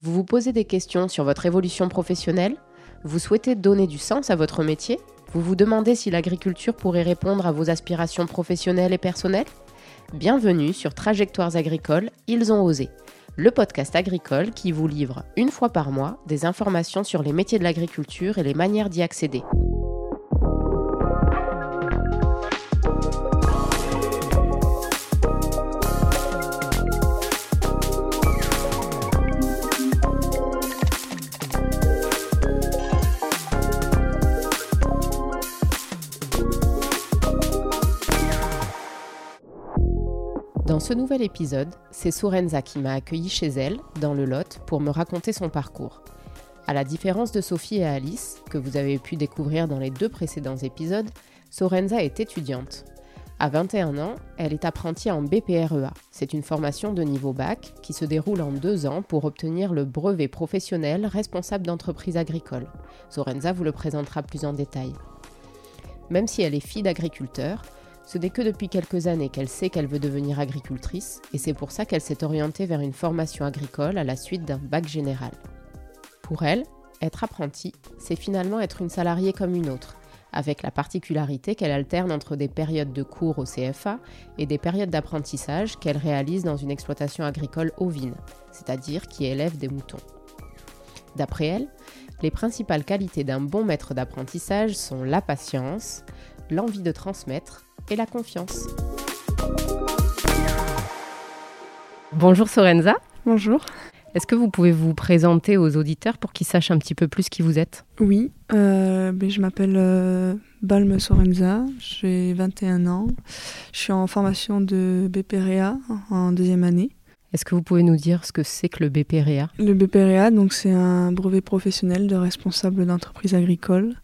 Vous vous posez des questions sur votre évolution professionnelle Vous souhaitez donner du sens à votre métier Vous vous demandez si l'agriculture pourrait répondre à vos aspirations professionnelles et personnelles? Bienvenue sur Trajectoires agricoles, ils ont osé, le podcast agricole qui vous livre une fois par mois des informations sur les métiers de l'agriculture et les manières d'y accéder. Ce nouvel épisode, c'est Sorenza qui m'a accueilli chez elle, dans le Lot, pour me raconter son parcours. À la différence de Sophie et Alice, que vous avez pu découvrir dans les deux précédents épisodes, Sorenza est étudiante. À 21 ans, elle est apprentie en BPREA. C'est une formation de niveau bac qui se déroule en deux ans pour obtenir le brevet professionnel responsable d'entreprise agricole. Sorenza vous le présentera plus en détail. Même si elle est fille d'agriculteur, ce n'est que depuis quelques années qu'elle sait qu'elle veut devenir agricultrice et c'est pour ça qu'elle s'est orientée vers une formation agricole à la suite d'un bac général. Pour elle, être apprentie, c'est finalement être une salariée comme une autre, avec la particularité qu'elle alterne entre des périodes de cours au CFA et des périodes d'apprentissage qu'elle réalise dans une exploitation agricole ovine, c'est-à-dire qui élève des moutons. D'après elle, les principales qualités d'un bon maître d'apprentissage sont la patience, l'envie de transmettre et la confiance. Bonjour Sorenza. Bonjour. Est-ce que vous pouvez vous présenter aux auditeurs pour qu'ils sachent un petit peu plus qui vous êtes? Oui, euh, ben, je m'appelle euh, Balme Sorenza, j'ai 21 ans, je suis en formation de BPREA en deuxième année. Est-ce que vous pouvez nous dire ce que c'est que le BPREA Le BPREA, donc c'est un brevet professionnel de responsable d'entreprise agricole.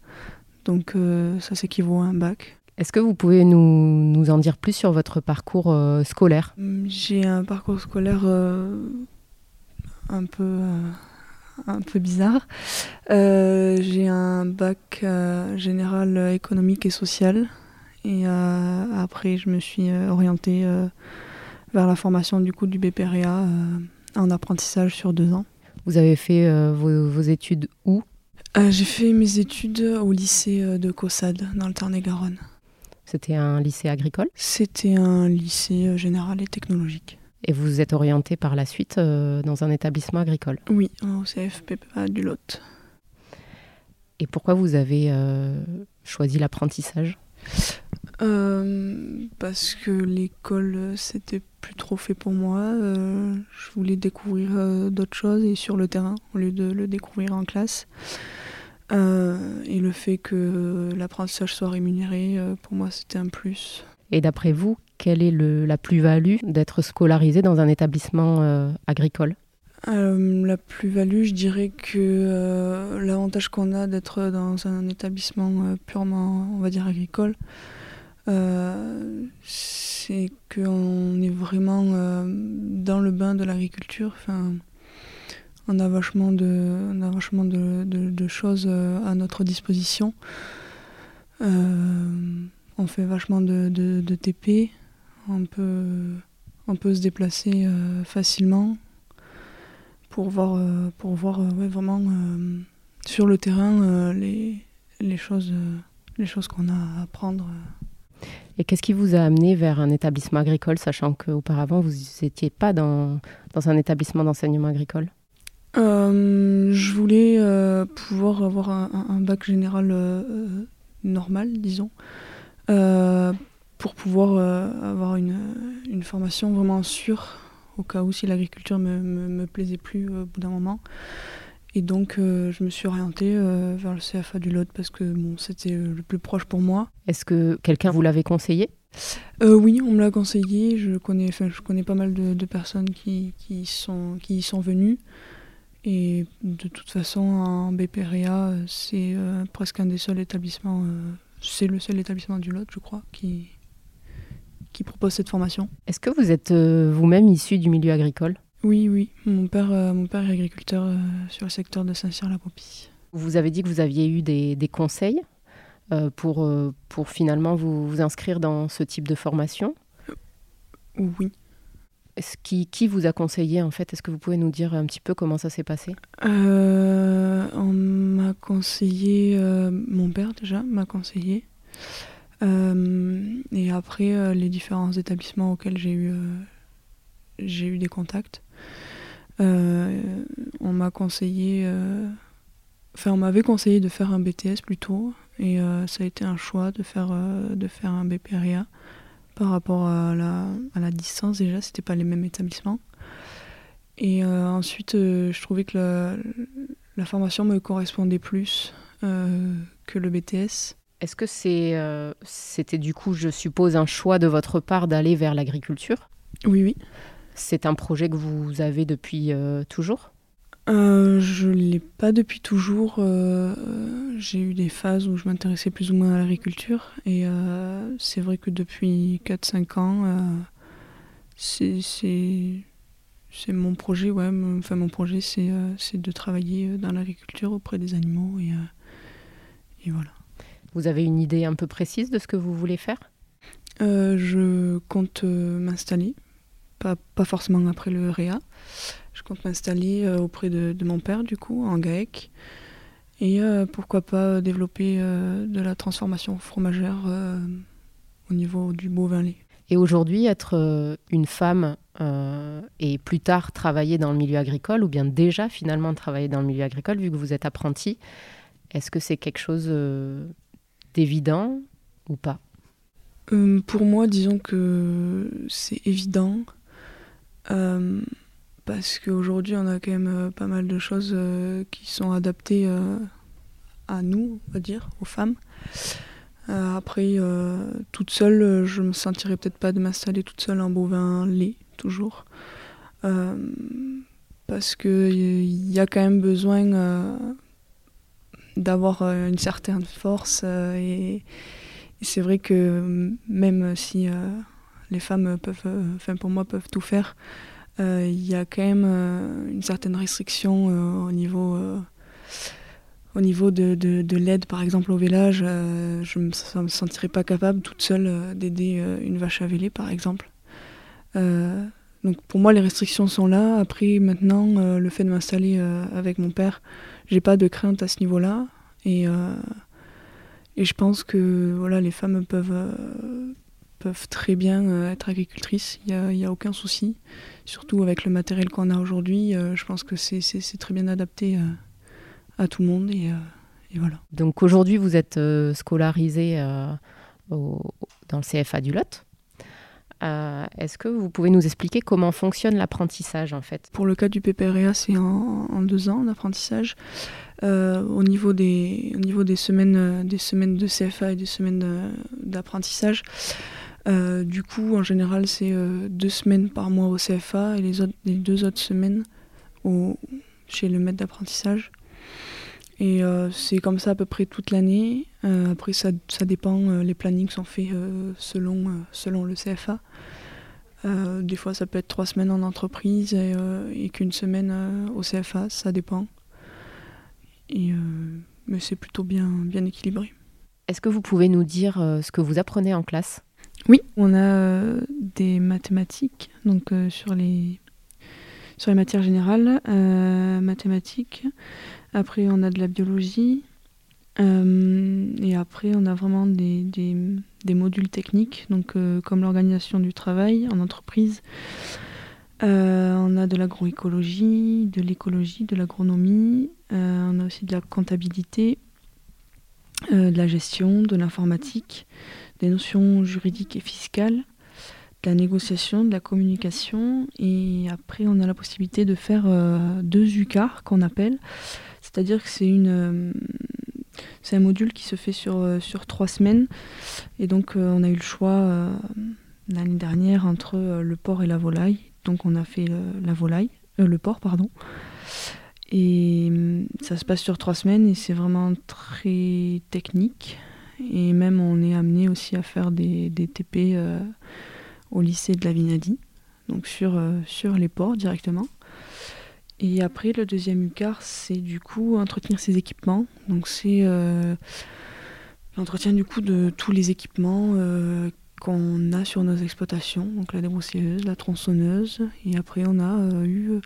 Donc euh, ça s'équivaut à un bac. Est-ce que vous pouvez nous, nous, en dire plus sur votre parcours euh, scolaire? J'ai un parcours scolaire euh, un, peu, euh, un peu bizarre. Euh, J'ai un bac euh, général économique et social. Et après, je me suis orientée vers la formation du coup du BPREA en apprentissage sur deux ans. Vous avez fait vos, vos, études où? J'ai fait mes études au lycée de Caussade, dans le Tarn-et-Garonne. C'était un lycée agricole C'était un lycée général et technologique. Et vous vous êtes orienté par la suite euh, dans un établissement agricole Oui, au CFPPA du Lot. Et pourquoi vous avez euh, choisi l'apprentissage? Euh, Parce que l'école, c'était plus trop fait pour moi. Euh, je voulais découvrir d'autres choses et sur le terrain, au lieu de le découvrir en classe. Euh, et le fait que l'apprentissage soit rémunéré, euh, pour moi, c'était un plus. Et d'après vous, quelle est le, la plus-value d'être scolarisé dans un établissement euh, agricole? La plus-value, je dirais que l'avantage qu'on a d'être dans un établissement purement, on va dire, agricole, c'est qu'on est vraiment dans le bain de l'agriculture. Enfin, on a vachement de, on a vachement de, choses euh, à notre disposition. Euh, on fait vachement de, TP. On peut, on peut se déplacer euh, facilement pour voir, pour voir ouais, vraiment sur le terrain les, choses, les choses qu'on a à apprendre. Et qu'est-ce qui vous a amené vers un établissement agricole, sachant qu'auparavant, vous n'étiez pas dans, dans un établissement d'enseignement agricole? Je voulais euh, pouvoir avoir un, un bac général euh, normal, disons, euh, pour pouvoir avoir une, une, formation vraiment sûre au cas où si l'agriculture me, me, me, plaisait plus au bout d'un moment. Et donc, je me suis orientée vers le CFA du Lot parce que bon, c'était le plus proche pour moi. Est-ce que quelqu'un vous l'avait conseillé? Oui, on me l'a conseillé. Je connais, je connais pas mal de, de personnes qui, qui, sont, qui y sont venues. Et de toute façon, en BPREA, c'est euh, presque un des seuls établissements, euh, c'est le seul établissement du Lot, je crois, qui, qui propose cette formation. Est-ce que vous êtes euh, vous-même issu du milieu agricole? Oui, oui. Mon père, mon père est agriculteur sur le secteur de Saint-Cyr-la-Popie. Vous avez dit que vous aviez eu des, des conseils pour, pour finalement vous, vous inscrire dans ce type de formation? Oui. Qui, vous a conseillé en fait? Est-ce que vous pouvez nous dire un petit peu comment ça s'est passé? Euh, On m'a conseillé, euh, mon père déjà m'a conseillé. et après, les différents établissements auxquels j'ai eu, j'ai eu des contacts. on m'a conseillé, enfin on m'avait conseillé de faire un BTS plutôt, et ça a été un choix de faire, de faire un BPREA par rapport à la, à la distance déjà, c'était pas les mêmes établissements. Et euh, ensuite, euh, je trouvais que la, la, formation me correspondait plus euh, que le BTS. Est-ce que c'est, c'était du coup, je suppose, un choix de votre part d'aller vers l'agriculture? Oui, oui. C'est un projet que vous avez depuis toujours? Euh, je ne l'ai pas depuis toujours. Euh, j'ai eu des phases où je m'intéressais plus ou moins à l'agriculture. Et euh, c'est vrai que depuis 4-5 ans, c'est mon projet. Ouais, enfin, mon projet, c'est de travailler dans l'agriculture auprès des animaux. Et, et, voilà. Vous avez une idée un peu précise de ce que vous voulez faire? Je compte m'installer. Pas, pas forcément après le REA. Je compte m'installer euh, auprès de, mon père, du coup, en GAEC. Et euh, pourquoi pas développer euh, de la transformation fromagère au niveau du bovin lait. Et aujourd'hui, être une femme et plus tard travailler dans le milieu agricole, ou bien déjà finalement travailler dans le milieu agricole, vu que vous êtes apprenti, est-ce que c'est quelque chose d'évident ou pas? Pour moi, disons que c'est évident parce qu'aujourd'hui on a quand même euh, pas mal de choses euh, qui sont adaptées euh, à nous, on va dire, aux femmes. après, toute seule, je me sentirais peut-être pas de m'installer toute seule en bovin lait, toujours. parce qu'il y a quand même besoin d'avoir une certaine force. et, c'est vrai que même si les femmes peuvent, enfin pour moi, peuvent tout faire, il y a quand même euh, une certaine restriction euh, au niveau au niveau de, de, l'aide, par exemple, au village, je ne me, sentirais pas capable toute seule d'aider une vache à véler, par exemple. donc pour moi, les restrictions sont là. Après, maintenant, le fait de m'installer avec mon père, j'ai pas de crainte à ce niveau-là. Et, et je pense que voilà, les femmes peuvent, peuvent très bien être agricultrices. Il n'y a, a, aucun souci surtout avec le matériel qu'on a aujourd'hui, euh, je pense que c'est très bien adapté euh, à tout le monde. Et, euh, et voilà. Donc aujourd'hui, vous êtes scolarisé au, dans le CFA du Lot. Est-ce que vous pouvez nous expliquer comment fonctionne l'apprentissage en fait? Pour le cas du PPREA, c'est en, en, deux ans d'apprentissage. au, niveau des, au niveau des semaines, des semaines de CFA et des semaines d'apprentissage, euh, du coup, en général, c'est euh, deux semaines par mois au CFA et les, autres, les deux autres semaines chez le maître d'apprentissage. Et euh, c'est comme ça à peu près toute l'année. après, ça, dépend, les plannings sont faits selon, selon le CFA. des fois, ça peut être trois semaines en entreprise et, qu'une semaine au CFA, ça dépend. Mais c'est plutôt bien, bien équilibré. Est-ce que vous pouvez nous dire ce que vous apprenez en classe? Oui, on a euh, des mathématiques, donc euh, sur, les, sur les matières générales, euh, mathématiques. Après, on a de la biologie. et après, on a vraiment des, des, modules techniques, donc comme l'organisation du travail en entreprise. on a de l'agroécologie, de l'écologie, de l'agronomie. on a aussi de la comptabilité, de la gestion, de l'informatique des notions juridiques et fiscales, de la négociation, de la communication. Et après, on a la possibilité de faire euh, deux UCAR qu'on appelle. C'est-à-dire que c'est une. Euh, c'est un module qui se fait sur, euh, sur trois semaines. Et donc, on a eu le choix l'année dernière entre le porc et la volaille. Donc, on a fait la volaille, le porc, pardon. Et ça se passe sur trois semaines et c'est vraiment très technique. Et même, on est amené aussi à faire des, TP euh, au lycée de la Vinadi, donc sur, euh, sur les ports directement. Et après, le deuxième UCAR, c'est du coup entretenir ses équipements. Donc, c'est euh, l'entretien du coup de tous les équipements qu'on a sur nos exploitations, donc la débroussailleuse, la tronçonneuse, et après on a eu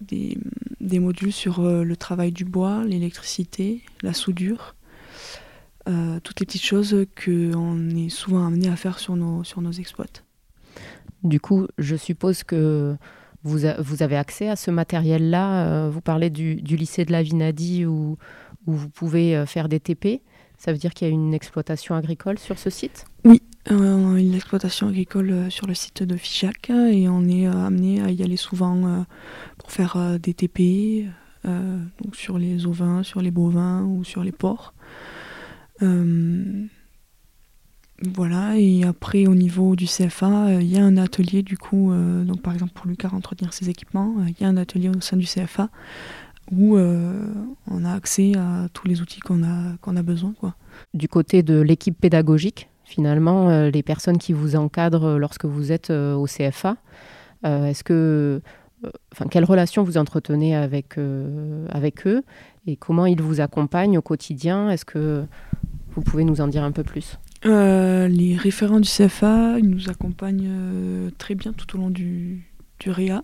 des, modules sur le travail du bois, l'électricité, la soudure, toutes les petites choses qu'on est souvent amené à faire sur nos, sur nos exploits. Du coup, je suppose que vous, vous avez accès à ce matériel-là. vous parlez du, du, lycée de la Vinadi où, où vous pouvez faire des TP. Ça veut dire qu'il y a une exploitation agricole sur ce site? Oui, euh, une exploitation agricole euh, sur le site de Fichac et on est euh, amené à y aller souvent pour faire des TP, donc sur les ovins, sur les bovins ou sur les porcs. Voilà, et après au niveau du CFA, il y a un atelier du coup, donc par exemple pour Lucas entretenir ses équipements, il y a un atelier au sein du CFA où euh, on a accès à tous les outils qu'on a, a besoin. Quoi. Du côté de l'équipe pédagogique, finalement, euh, les personnes qui vous encadrent lorsque vous êtes euh, au CFA, est-ce que, quelle relation vous entretenez avec, avec eux et comment ils vous accompagnent au quotidien? Est-ce que vous pouvez nous en dire un peu plus? Les référents du CFA, ils nous accompagnent très bien tout au long du, du REA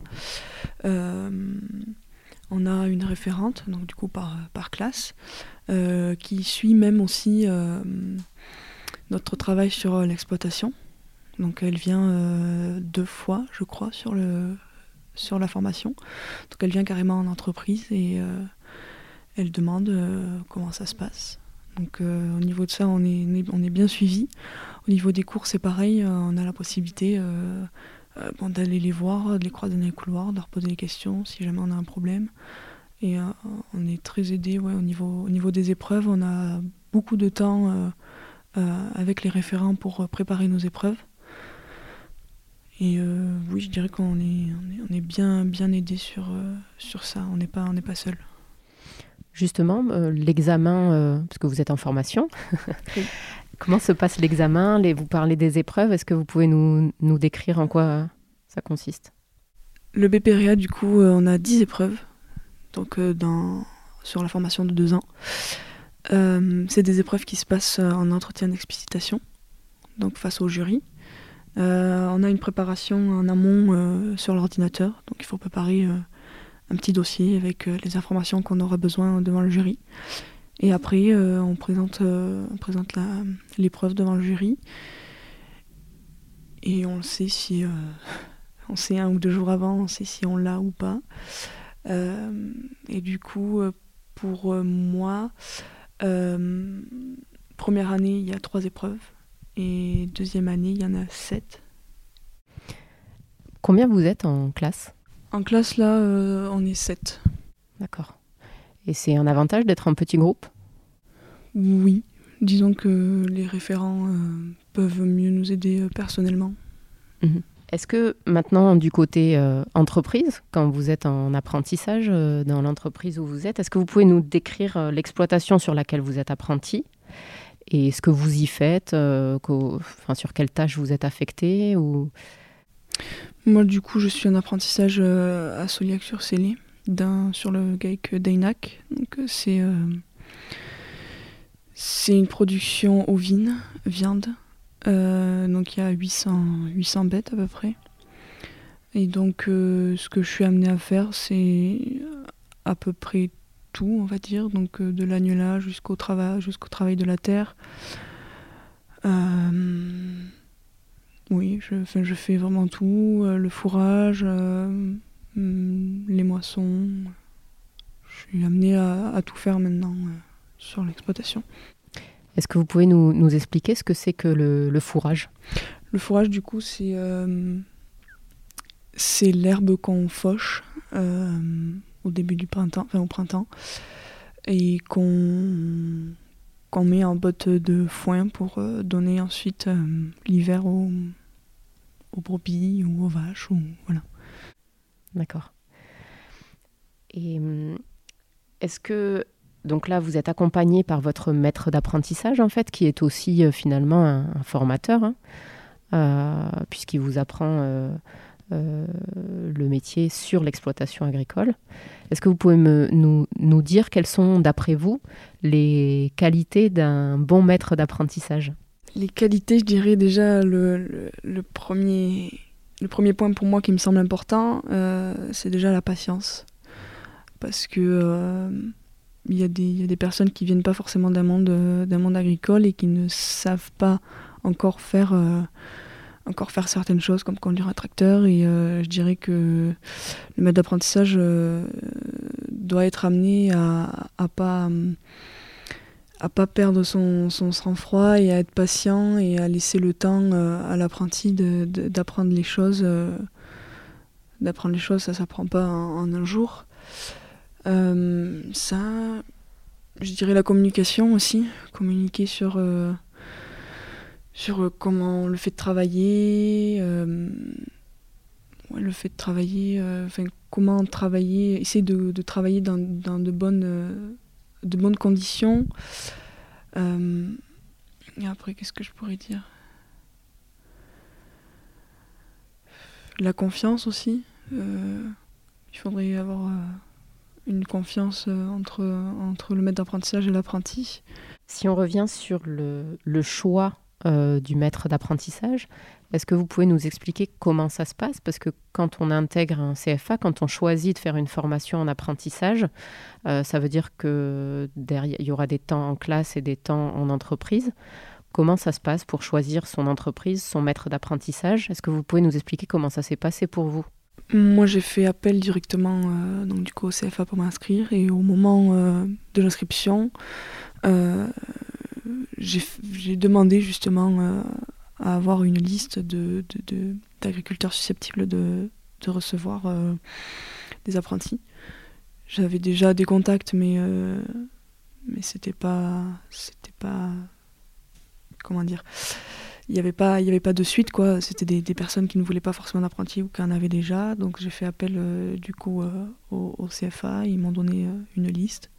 on a une référente, donc du coup par, par classe, euh, qui suit même aussi euh, notre travail sur euh, l'exploitation. Donc elle vient deux fois, je crois, sur, le, sur la formation. Donc elle vient carrément en entreprise et elle demande comment ça se passe. Donc au niveau de ça, on est, bien suivi. Au niveau des cours, c'est pareil, on a la possibilité euh, d'aller les voir, de les croiser dans les couloirs, de leur poser des questions si jamais on a un problème. Et euh, on est très aidé ouais, au, niveau, au niveau des épreuves. On a beaucoup de temps euh, avec les référents pour préparer nos épreuves. Et oui, je dirais qu'on est, on est, bien, bien aidé sur, sur ça. On n'est pas, on pas seul. Justement, l'examen, parce que vous êtes en formation, Comment se passe l'examen? Vous parlez des épreuves. Est-ce que vous pouvez nous, nous, décrire en quoi ça consiste? Le BPREA, du coup, euh, on a 10 épreuves donc, euh, dans, sur la formation de deux ans. Euh, c'est des épreuves qui se passent en entretien d'explicitation, donc face au jury. On a une préparation en amont sur l'ordinateur, donc il faut préparer un petit dossier avec les informations qu'on aura besoin devant le jury. Et après, euh, on présente, euh, l'épreuve devant le jury. Et on sait si. Euh, on sait un ou deux jours avant, on sait si on l'a ou pas. et du coup, pour moi, première année, il y a trois épreuves. Et deuxième année, il y en a sept. Combien vous êtes en classe? En classe, là, on est sept. D'accord. Et c'est un avantage d'être en petit groupe? Oui, disons que les référents euh, peuvent mieux nous aider euh, personnellement. Mhm. Est-ce que maintenant, du côté euh, entreprise, quand vous êtes en apprentissage dans l'entreprise où vous êtes, est-ce que vous pouvez nous décrire l'exploitation sur laquelle vous êtes apprenti? Et ce que vous y faites, enfin, sur quelles tâches vous êtes affecté. Moi, du coup, je suis en apprentissage à Soliac-sur-Célé sur le GAIC d'Einac. Donc euh, c'est euh, une production ovine, viande. Euh, donc il y a 800, 800 bêtes à peu près. Et donc ce que je suis amené à faire, c'est à peu près tout, on va dire, donc de l'agnelage jusqu'au travail, jusqu'au travail de la terre. oui, je, je, fais vraiment tout, le fourrage, Hmm, les moissons. Je suis amenée à, tout faire maintenant euh, sur l'exploitation. Est-ce que vous pouvez nous, expliquer ce que c'est que le, fourrage? Le fourrage, du coup, c'est euh, c'est l'herbe qu'on fauche euh, au début du printemps, enfin au printemps, et qu'on met en botte de foin pour donner ensuite l'hiver aux, aux brebis ou aux vaches ou voilà. D'accord. Et est-ce que donc là, vous êtes accompagné par votre maître d'apprentissage, en fait, qui est aussi euh, finalement un, formateur, hein, euh, puisqu'il vous apprend euh, le métier sur l'exploitation agricole. Est-ce que vous pouvez nous, nous, dire quelles sont, d'après vous, les qualités d'un bon maître d'apprentissage? Les qualités, je dirais déjà le, le, premier, le premier point pour moi qui me semble important, c'est déjà la patience. Parce que il y, a des, y, a des personnes qui viennent pas forcément d'un monde agricole et qui ne savent pas encore faire encore faire certaines choses comme conduire un tracteur et euh, je dirais que le maître d'apprentissage euh, doit être amené à, à pas à pas perdre son, sang-froid et à être patient et à laisser le temps euh, à l'apprenti d'apprendre les choses d'apprendre les choses ça s'apprend pas en, un jour. Ça je dirais la communication aussi communiquer sur sur euh, comment le fait de travailler, euh, le fait de travailler, euh, enfin comment travailler, essayer de, de travailler dans, dans, de, bonnes, de bonnes conditions. et après, qu'est-ce que je pourrais dire? La confiance aussi. il faudrait avoir une confiance entre, entre le maître d'apprentissage et l'apprenti. Si on revient sur le, le choix euh, du maître d'apprentissage. Est-ce que vous pouvez nous expliquer comment ça se passe? Parce que quand on intègre un CFA, quand on choisit de faire une formation en apprentissage, euh, ça veut dire que derrière, il y aura des temps en classe et des temps en entreprise. Comment ça se passe pour choisir son entreprise, son maître d'apprentissage? Est-ce que vous pouvez nous expliquer comment ça s'est passé pour vous? Moi, j'ai fait appel directement euh, donc, du coup, au CFA pour m'inscrire et au moment de l'inscription, j'ai demandé justement euh, à avoir une liste de, d'agriculteurs susceptibles de, de recevoir euh, des apprentis. J'avais déjà des contacts, mais, euh, mais c'était pas. C'était pas. Comment dire il n'y avait, pas, avait pas de suite, quoi. C'était des, personnes qui ne voulaient pas forcément d'apprentis ou qui en avaient déjà. Donc j'ai fait appel du coup au, CFA. Ils m'ont donné une liste.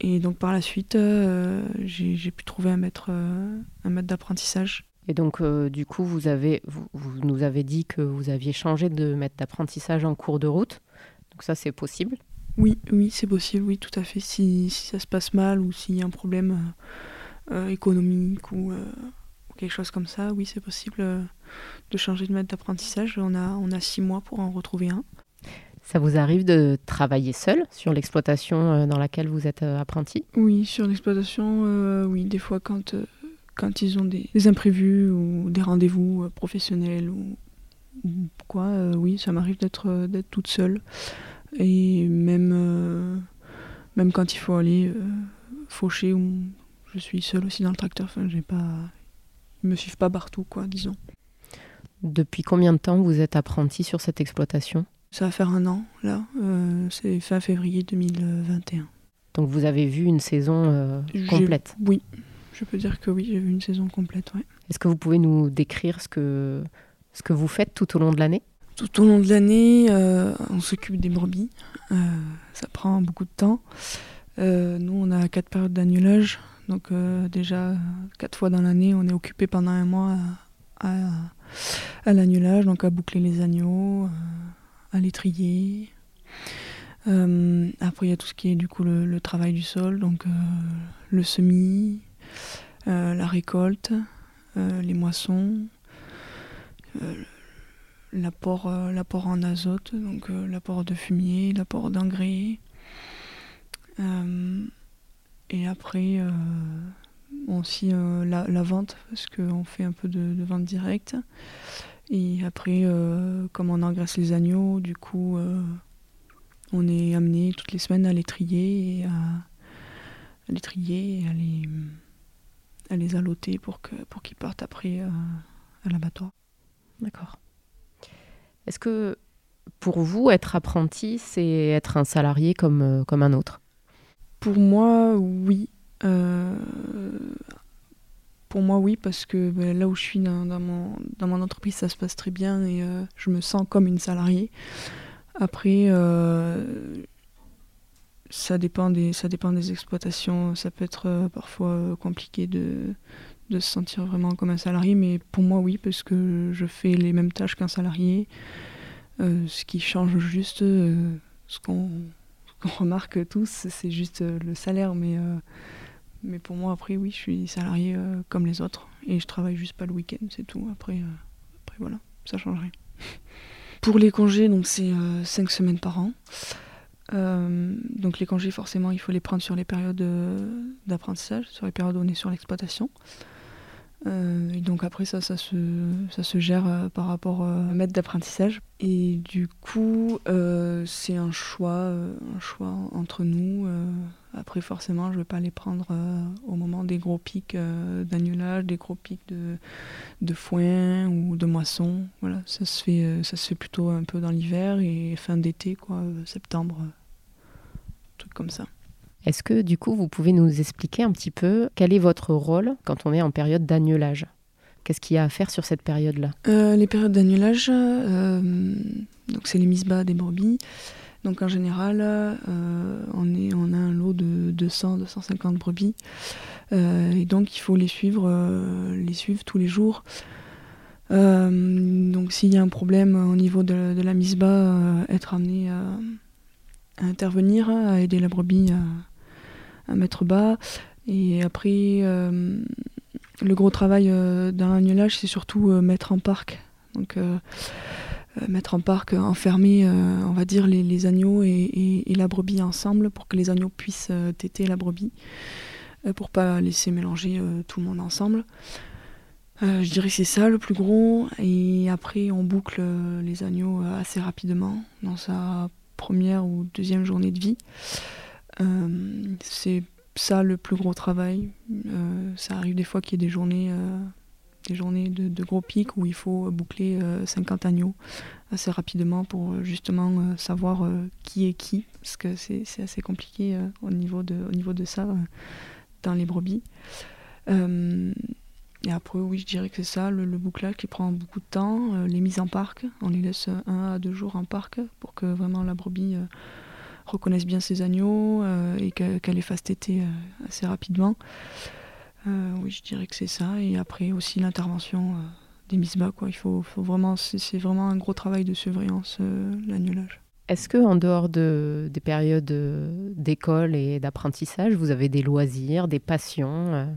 Et donc par la suite, euh, j'ai pu trouver un maître, euh, un maître d'apprentissage. Et donc euh, du coup, vous, avez, vous, nous avez dit que vous aviez changé de maître d'apprentissage en cours de route. Donc ça, c'est possible? Oui, oui, c'est possible, oui, tout à fait. Si, si, ça se passe mal ou s'il y a un problème économique ou, quelque chose comme ça, oui, c'est possible de changer de maître d'apprentissage. On a, on a six mois pour en retrouver un. Ça vous arrive de travailler seul sur l'exploitation euh, dans laquelle vous êtes euh, apprenti? Oui, sur l'exploitation, euh, oui, des fois quand, quand ils ont des, imprévus ou des rendez-vous professionnels ou, quoi, oui, ça m'arrive d'être d'être toute seule. Et même, même quand il faut aller faucher, je suis seule aussi dans le tracteur, enfin, j'ai pas, ils me suivent pas partout, quoi, disons. Depuis combien de temps vous êtes apprenti sur cette exploitation? Ça va faire un an, là. Euh, c'est fin février 2021. Donc vous avez vu une saison euh, complète? Oui, je peux dire que oui, j'ai vu une saison complète, ouais. Est-ce que vous pouvez nous décrire ce que, ce que vous faites tout au long de l'année? Tout au long de l'année, euh, on s'occupe des brebis. ça prend beaucoup de temps. nous, on a quatre périodes d'annulage. Donc déjà, quatre fois dans l'année, on est occupé pendant un mois à, à, à l'annulage, donc à boucler les agneaux à l'étrier. Euh, après, il y a tout ce qui est du coup le, travail du sol, donc euh, le semis, euh, la récolte, les moissons, l'apport, en azote, donc l'apport de fumier, l'apport d'engrais. et après, aussi la, vente, parce qu'on fait un peu de, de vente directe. Et après, euh, comme on engraisse les agneaux, du coup, euh, on est amené toutes les semaines à les trier et à, les trier et à les, à les alloter pour qu'ils pour qu'ils partent après euh, à l'abattoir. D'accord. Est-ce que pour vous, être apprenti, c'est être un salarié comme, comme un autre? Pour moi, oui. Pour moi, oui, parce que ben, là où je suis dans, mon, entreprise, ça se passe très bien et euh, je me sens comme une salariée. Après, euh, ça, dépend des, ça dépend des exploitations. Ça peut être euh, parfois compliqué de, de se sentir vraiment comme un salarié, mais pour moi, oui, parce que je fais les mêmes tâches qu'un salarié. ce qui change juste, ce qu'on remarque tous, c'est juste le salaire, mais mais pour moi, après, oui, je suis salarié comme les autres. Et je travaille juste pas le week-end, c'est tout. Après, après, voilà, ça change rien. Pour les congés, donc c'est 5 semaines par an. donc les congés, forcément, il faut les prendre sur les périodes d'apprentissage, sur les périodes où on est sur l'exploitation. Euh, et donc après ça, ça se, ça se gère euh, par rapport euh, à maître d'apprentissage. Et du coup, c'est un choix, un choix entre nous. Après forcément, je ne vais pas les prendre au moment des gros pics d'agnelage, des gros pics de, de foin ou de moisson. Voilà, ça se fait, ça se fait plutôt un peu dans l'hiver et fin d'été, quoi, septembre, truc comme ça. Est-ce que du coup, vous pouvez nous expliquer un petit peu quel est votre rôle quand on est en période d'agnelage Qu'est-ce qu'il y a à faire sur cette période-là? Euh, Les périodes d'agnelage, euh, donc c'est les mises bas des brebis. Donc en général, euh, on, a un lot de 200-250 brebis. et donc il faut les suivre, les suivre tous les jours. donc s'il y a un problème au niveau de, la mise bas, être amené à, intervenir, à aider la brebis à mettre bas. Et après, euh, le gros travail euh, d'un agnelage, c'est surtout euh, mettre en parc. Donc, mettre en parc, enfermer, on va dire, les, agneaux et, la brebis ensemble pour que les agneaux puissent téter la brebis, pour pas laisser mélanger tout le monde ensemble. je dirais que c'est ça le plus gros. Et après, on boucle les agneaux assez rapidement dans sa première ou deuxième journée de vie. Euh, c'est ça le plus gros travail. Euh, ça arrive des fois qu'il y ait des journées, euh, des journées de, gros pics où il faut boucler 50 agneaux assez rapidement pour justement savoir qui est qui, parce que c'est assez compliqué au, niveau de, au niveau de ça dans les brebis. et après, oui, je dirais que c'est ça, le, bouclage qui prend beaucoup de temps, les mises en parc, on les laisse un à deux jours en parc pour que vraiment la brebis reconnaisse bien ses agneaux euh, et qu'elle les fasse téter euh, assez rapidement. Euh, oui, je dirais que c'est ça. Et après aussi l'intervention des mises bas. Quoi. Il faut, faut vraiment, c'est vraiment un gros travail de surveillance, l'agnelage. Est-ce que en dehors de, des périodes d'école et d'apprentissage, vous avez des loisirs, des passions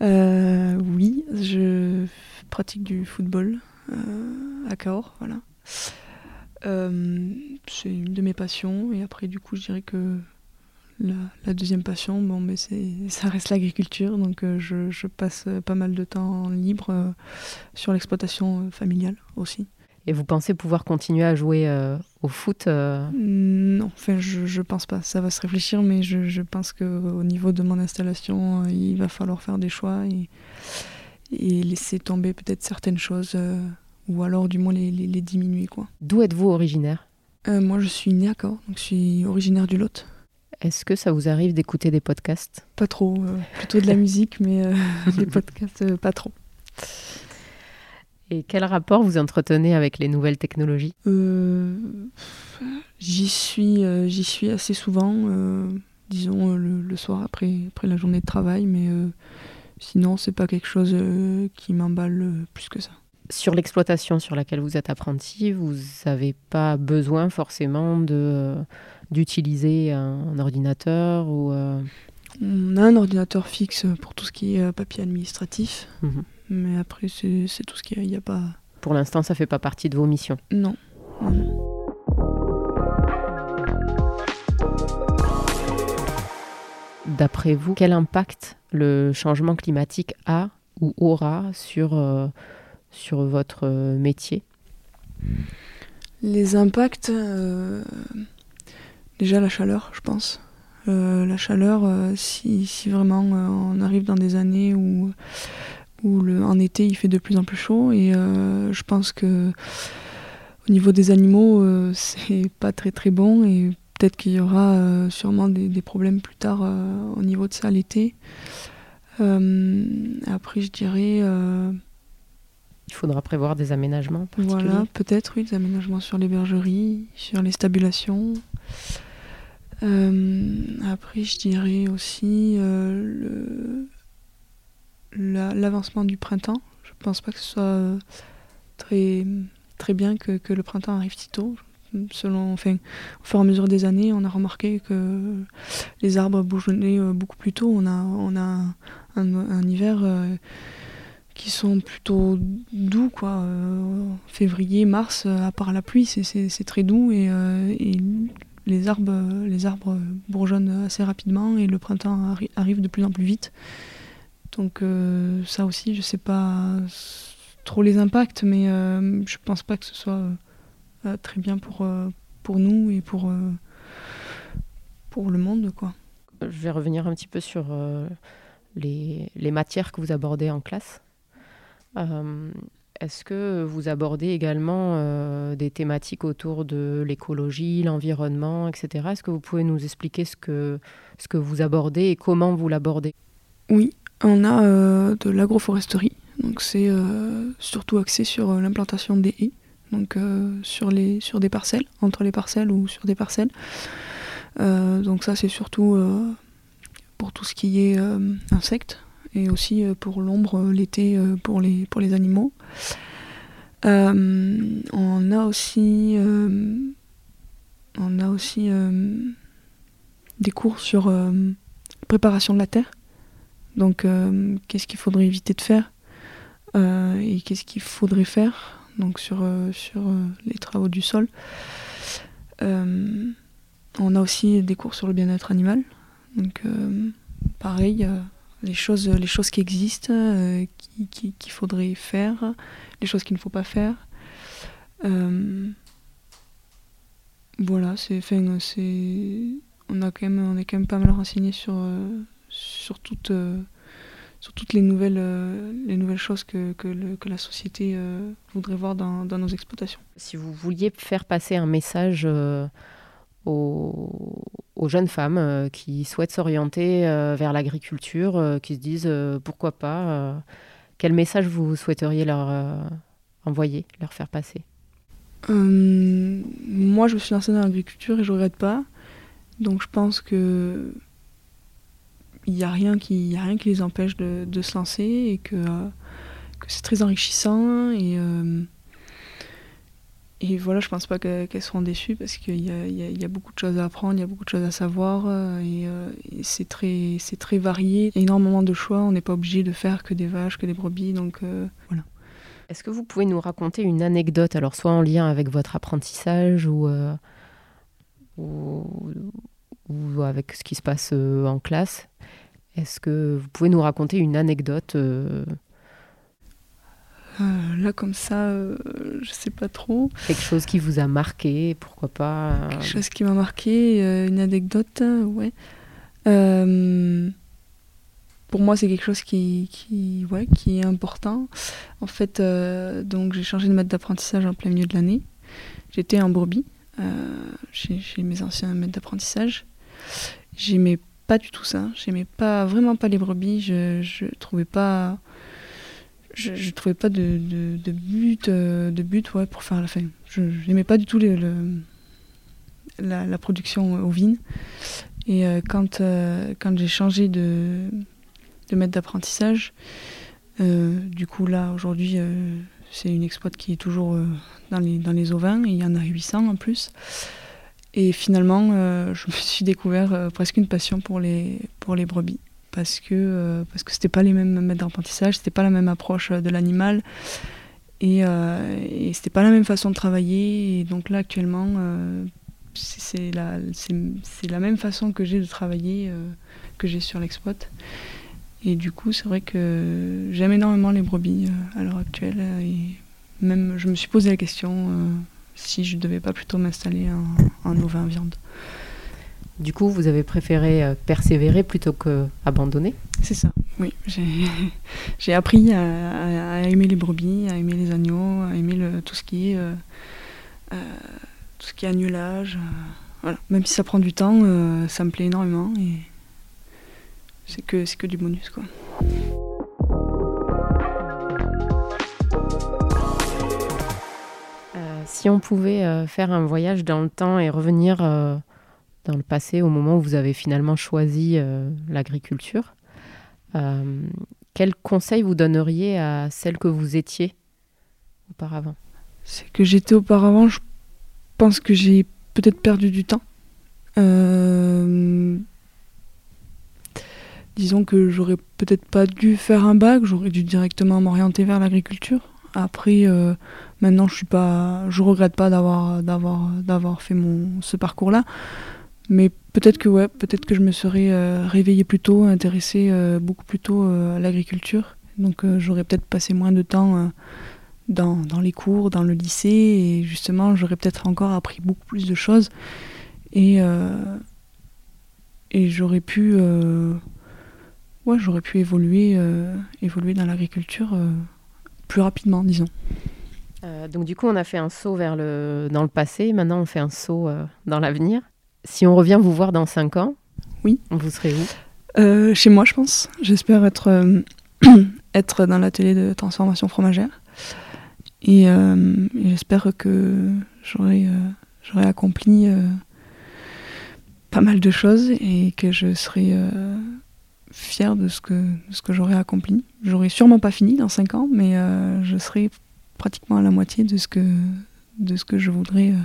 Oui, je pratique du football à Cahors, voilà. Euh, c'est une de mes passions. Et après, du coup, je dirais que la, deuxième passion, bon, mais ça reste l'agriculture. Donc, euh, je, passe pas mal de temps libre euh, sur l'exploitation familiale aussi. Et vous pensez pouvoir continuer à jouer au foot Non, enfin, je, je pense pas. Ça va se réfléchir, mais je, je pense qu'au niveau de mon installation, il va falloir faire des choix et, et laisser tomber peut-être certaines choses ou alors du moins les, les, diminuer. quoi. D'où êtes-vous originaire? Euh, Moi je suis né à Caen, donc je suis originaire du Lot. Est-ce que ça vous arrive d'écouter des podcasts? Pas trop, euh, plutôt de la musique, mais euh, des podcasts pas trop. Et quel rapport vous entretenez avec les nouvelles technologies? J'y suis, j'y suis assez souvent, disons le, le, soir après, après la journée de travail, mais sinon c'est pas quelque chose qui m'emballe plus que ça. Sur l'exploitation sur laquelle vous êtes apprenti, vous n'avez pas besoin forcément de d'utiliser un, ordinateur ou euh, On a un ordinateur fixe pour tout ce qui est euh, papier administratif, mhm. mais après c'est tout ce qu'il y a. a pas... Pour l'instant, ça fait pas partie de vos missions Non. D'après vous, quel impact le changement climatique a ou aura sur euh, sur votre métier? Les impacts, euh, déjà la chaleur, je pense. Euh, la chaleur, euh, si, vraiment on arrive dans des années où, où le, en été il fait de plus en plus chaud, et je pense que au niveau des animaux, c'est pas très très bon, et peut-être qu'il y aura sûrement des, des, problèmes plus tard au niveau de ça l'été. après, je dirais il faudra prévoir des aménagements Voilà, peut-être, oui, des aménagements sur les bergeries, sur les stabulations. Euh, après, je dirais aussi euh, l'avancement du printemps. Je pense pas que ce soit euh, très, très bien que, que, le printemps arrive si tôt. selon, enfin, au fur et à mesure des années, on a remarqué que les arbres bourgeonnaient beaucoup plus tôt. On a, on a un, hiver qui sont plutôt doux, quoi. février, mars, à part la pluie, c'est très doux et les arbres, les arbres bourgeonnent assez rapidement et le printemps arrive de plus en plus vite. Donc euh, ça aussi, je sais pas trop les impacts, mais euh, je pense pas que ce soit euh, très bien pour, pour nous et pour, pour le monde. Quoi. Je vais revenir un petit peu sur les, les, matières que vous abordez en classe. Est-ce que vous abordez également des thématiques autour de l'écologie, l'environnement, etc. Est-ce que vous pouvez nous expliquer ce que, vous abordez et comment vous l'abordez? Oui, on a euh, de l'agroforesterie, donc c'est euh, surtout axé sur euh, l'implantation des haies, donc sur, les, des parcelles, entre les parcelles ou sur des parcelles. donc ça c'est surtout pour tout ce qui est insectes et aussi pour l'ombre l'été pour les animaux. On a aussi, a aussi des cours sur préparation de la terre. Donc, euh, qu'est-ce qu'il faudrait éviter de faire euh, et qu'est-ce qu'il faudrait faire donc sur, euh, sur les travaux du sol. on a aussi des cours sur le bien-être animal. Donc, pareil, les, choses, les choses qui existent, qu'il faudrait faire, les choses qu'il ne faut pas faire. voilà, c'est, on, a quand même, on est quand même pas mal renseigné sur sur toutes, euh, sur toutes les, nouvelles, euh, les nouvelles choses que, que, la société euh, voudrait voir dans, dans, nos exploitations. Si vous vouliez faire passer un message aux, jeunes femmes qui souhaitent s'orienter vers l'agriculture, qui se disent pourquoi pas, quel message vous souhaiteriez leur envoyer, leur faire passer? Moi, je me suis lancée dans l'agriculture et je regrette pas. Donc, je pense que il n'y a, a rien qui les empêche de, se lancer et que, euh, c'est très enrichissant. Et, euh, et voilà, je pense pas qu'elles seront déçues parce qu'il y, a, beaucoup de choses à apprendre, il y a beaucoup de choses à savoir euh, et, et c'est très, varié. Il y a énormément de choix, on n'est pas obligé de faire que des vaches, que des brebis, donc voilà. Est-ce que vous pouvez nous raconter une anecdote, alors soit en lien avec votre apprentissage ou, ou avec ce qui se passe en classe? Est-ce que vous pouvez nous raconter une anecdote euh, euh, Là, comme ça, euh, je sais pas trop. Quelque chose qui vous a marqué, pourquoi pas Quelque chose qui m'a marqué, une anecdote, ouais. pour moi, c'est quelque chose qui, qui, ouais, qui est important. En fait, donc j'ai changé de maître d'apprentissage en plein milieu de l'année. J'étais en Bourbie, chez, chez, mes anciens maîtres d'apprentissage. J'aimais pas du tout ça. J'aimais pas vraiment pas les brebis. Je, je trouvais pas je, trouvais pas de, but euh, de but ouais, pour faire la fin. Je n'aimais pas du tout la, production ovine. Et euh, quand, euh, quand j'ai changé de, de maître d'apprentissage, du coup là aujourd'hui c'est une exploite qui est toujours dans, les, dans les ovins il y en a 800 en plus. Et finalement, je me suis découvert presque une passion pour les, pour les brebis. Parce que euh, parce que c'était pas les mêmes maîtres d'apprentissage, c'était pas la même approche de l'animal. Et, et c'était pas la même façon de travailler. Et donc là, actuellement, c'est la, même façon que j'ai de travailler que j'ai sur l'exploit. Et du coup, c'est vrai que j'aime énormément les brebis à l'heure actuelle. Et même, je me suis posé la question si je devais pas plutôt m'installer en, en ovin viande. Du coup, vous avez préféré euh, persévérer plutôt que abandonner C'est ça, oui. J'ai appris à, aimer les brebis, à aimer les agneaux, à aimer le, tout ce qui est euh, euh, tout ce qui est annulage. voilà. Même si ça prend du temps, ça me plaît énormément et c'est que que du bonus quoi. Si on pouvait faire un voyage dans le temps et revenir dans le passé au moment où vous avez finalement choisi euh, l'agriculture, quel conseil vous donneriez à celle que vous étiez auparavant? C'est que j'étais auparavant, je pense que j'ai peut-être perdu du temps. Euh, disons que j'aurais peut-être pas dû faire un bac, j'aurais dû directement m'orienter vers l'agriculture. Après, euh, maintenant, je suis pas, je regrette pas d'avoir fait mon ce parcours-là, mais peut-être que ouais, peut-être que je me serais euh, réveillée plus tôt, intéressée euh, beaucoup plus tôt à l'agriculture. Donc, j'aurais peut-être passé moins de temps dans, dans, les cours, dans le lycée, et justement, j'aurais peut-être encore appris beaucoup plus de choses, et et j'aurais pu ouais, j'aurais pu évoluer, euh, évoluer dans l'agriculture euh, plus rapidement, disons. Euh, donc du coup, on a fait un saut vers le, dans le passé, maintenant on fait un saut dans l'avenir. Si on revient vous voir dans 5 ans, oui. vous serez où? Chez moi, je pense. J'espère être, être dans l'atelier de transformation fromagère. Et, et j'espère que j'aurai j'aurai accompli pas mal de choses et que je serai fier de ce que, ce que j'aurais accompli. J'aurais sûrement pas fini dans 5 ans, mais euh, je serai pratiquement à la moitié de ce que, de ce que je, voudrais, euh,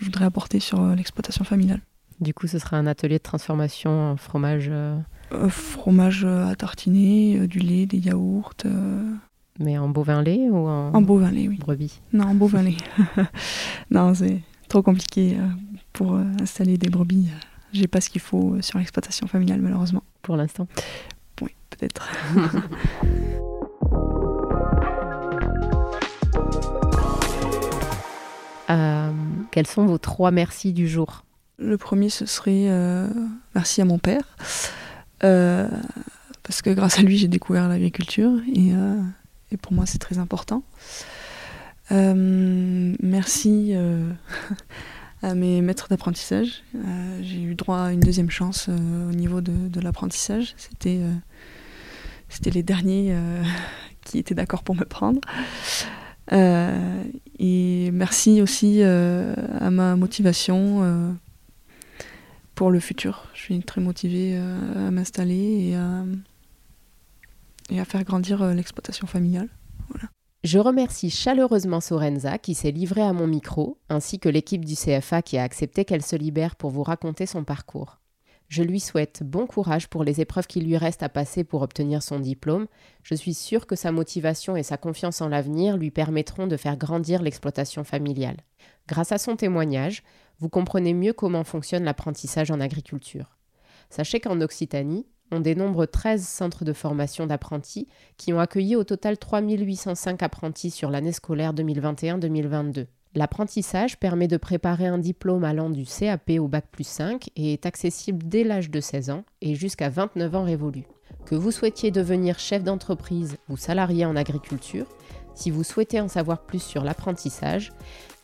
je voudrais apporter sur euh, l'exploitation familiale. Du coup, ce sera un atelier de transformation en fromage Fromage à tartiner, du lait, des yaourts. Mais en bovin lait ou en, en bovin lait, oui. Brebis? Non, en bovin lait. non, c'est trop compliqué pour installer des brebis j'ai pas ce qu'il faut sur l'exploitation familiale, malheureusement. Pour l'instant Oui, peut-être. Euh, quels sont vos trois merci du jour? Le premier, ce serait euh, merci à mon père. Euh, parce que grâce à lui, j'ai découvert l'agriculture et, et, pour moi, c'est très important. merci à mes maîtres d'apprentissage. Euh, j'ai eu droit à une deuxième chance euh, au niveau de, l'apprentissage. C'était, euh, c'était les derniers qui étaient d'accord pour me prendre. Et merci aussi à ma motivation pour le futur. Je suis très motivée à m'installer et à faire grandir l'exploitation familiale. Je remercie chaleureusement Sorenza qui s'est livrée à mon micro, ainsi que l'équipe du CFA qui a accepté qu'elle se libère pour vous raconter son parcours. Je lui souhaite bon courage pour les épreuves qui lui restent à passer pour obtenir son diplôme. Je suis sûre que sa motivation et sa confiance en l'avenir lui permettront de faire grandir l'exploitation familiale. Grâce à son témoignage, vous comprenez mieux comment fonctionne l'apprentissage en agriculture. Sachez qu'en Occitanie, on dénombre 13 centres de formation d'apprentis qui ont accueilli au total 3805 apprentis sur l'année scolaire 2021-2022. L'apprentissage permet de préparer un diplôme allant du CAP au bac plus 5 et est accessible dès l'âge de 16 ans et jusqu'à 29 ans révolus. Que vous souhaitiez devenir chef d'entreprise ou salarié en agriculture, si vous souhaitez en savoir plus sur l'apprentissage,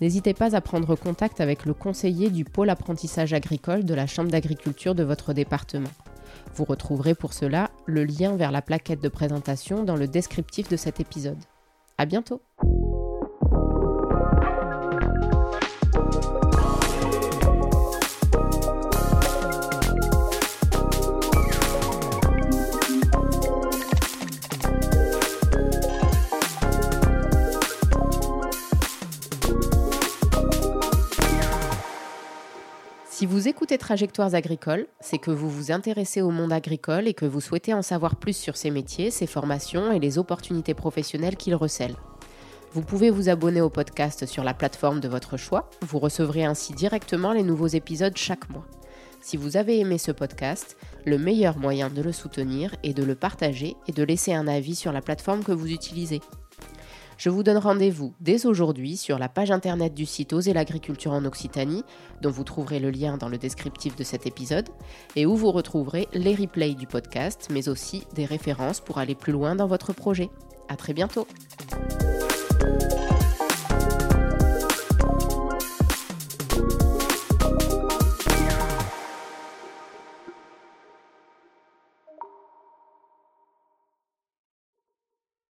n'hésitez pas à prendre contact avec le conseiller du pôle apprentissage agricole de la Chambre d'agriculture de votre département. Vous retrouverez pour cela le lien vers la plaquette de présentation dans le descriptif de cet épisode. À bientôt! Écoutez Trajectoires agricoles, c'est que vous vous intéressez au monde agricole et que vous souhaitez en savoir plus sur ses métiers, ses formations et les opportunités professionnelles qu'il recèle. Vous pouvez vous abonner au podcast sur la plateforme de votre choix, vous recevrez ainsi directement les nouveaux épisodes chaque mois. Si vous avez aimé ce podcast, le meilleur moyen de le soutenir est de le partager et de laisser un avis sur la plateforme que vous utilisez. Je vous donne rendez-vous dès aujourd'hui sur la page internet du site Oser l'agriculture en Occitanie, dont vous trouverez le lien dans le descriptif de cet épisode, et où vous retrouverez les replays du podcast, mais aussi des références pour aller plus loin dans votre projet. À très bientôt!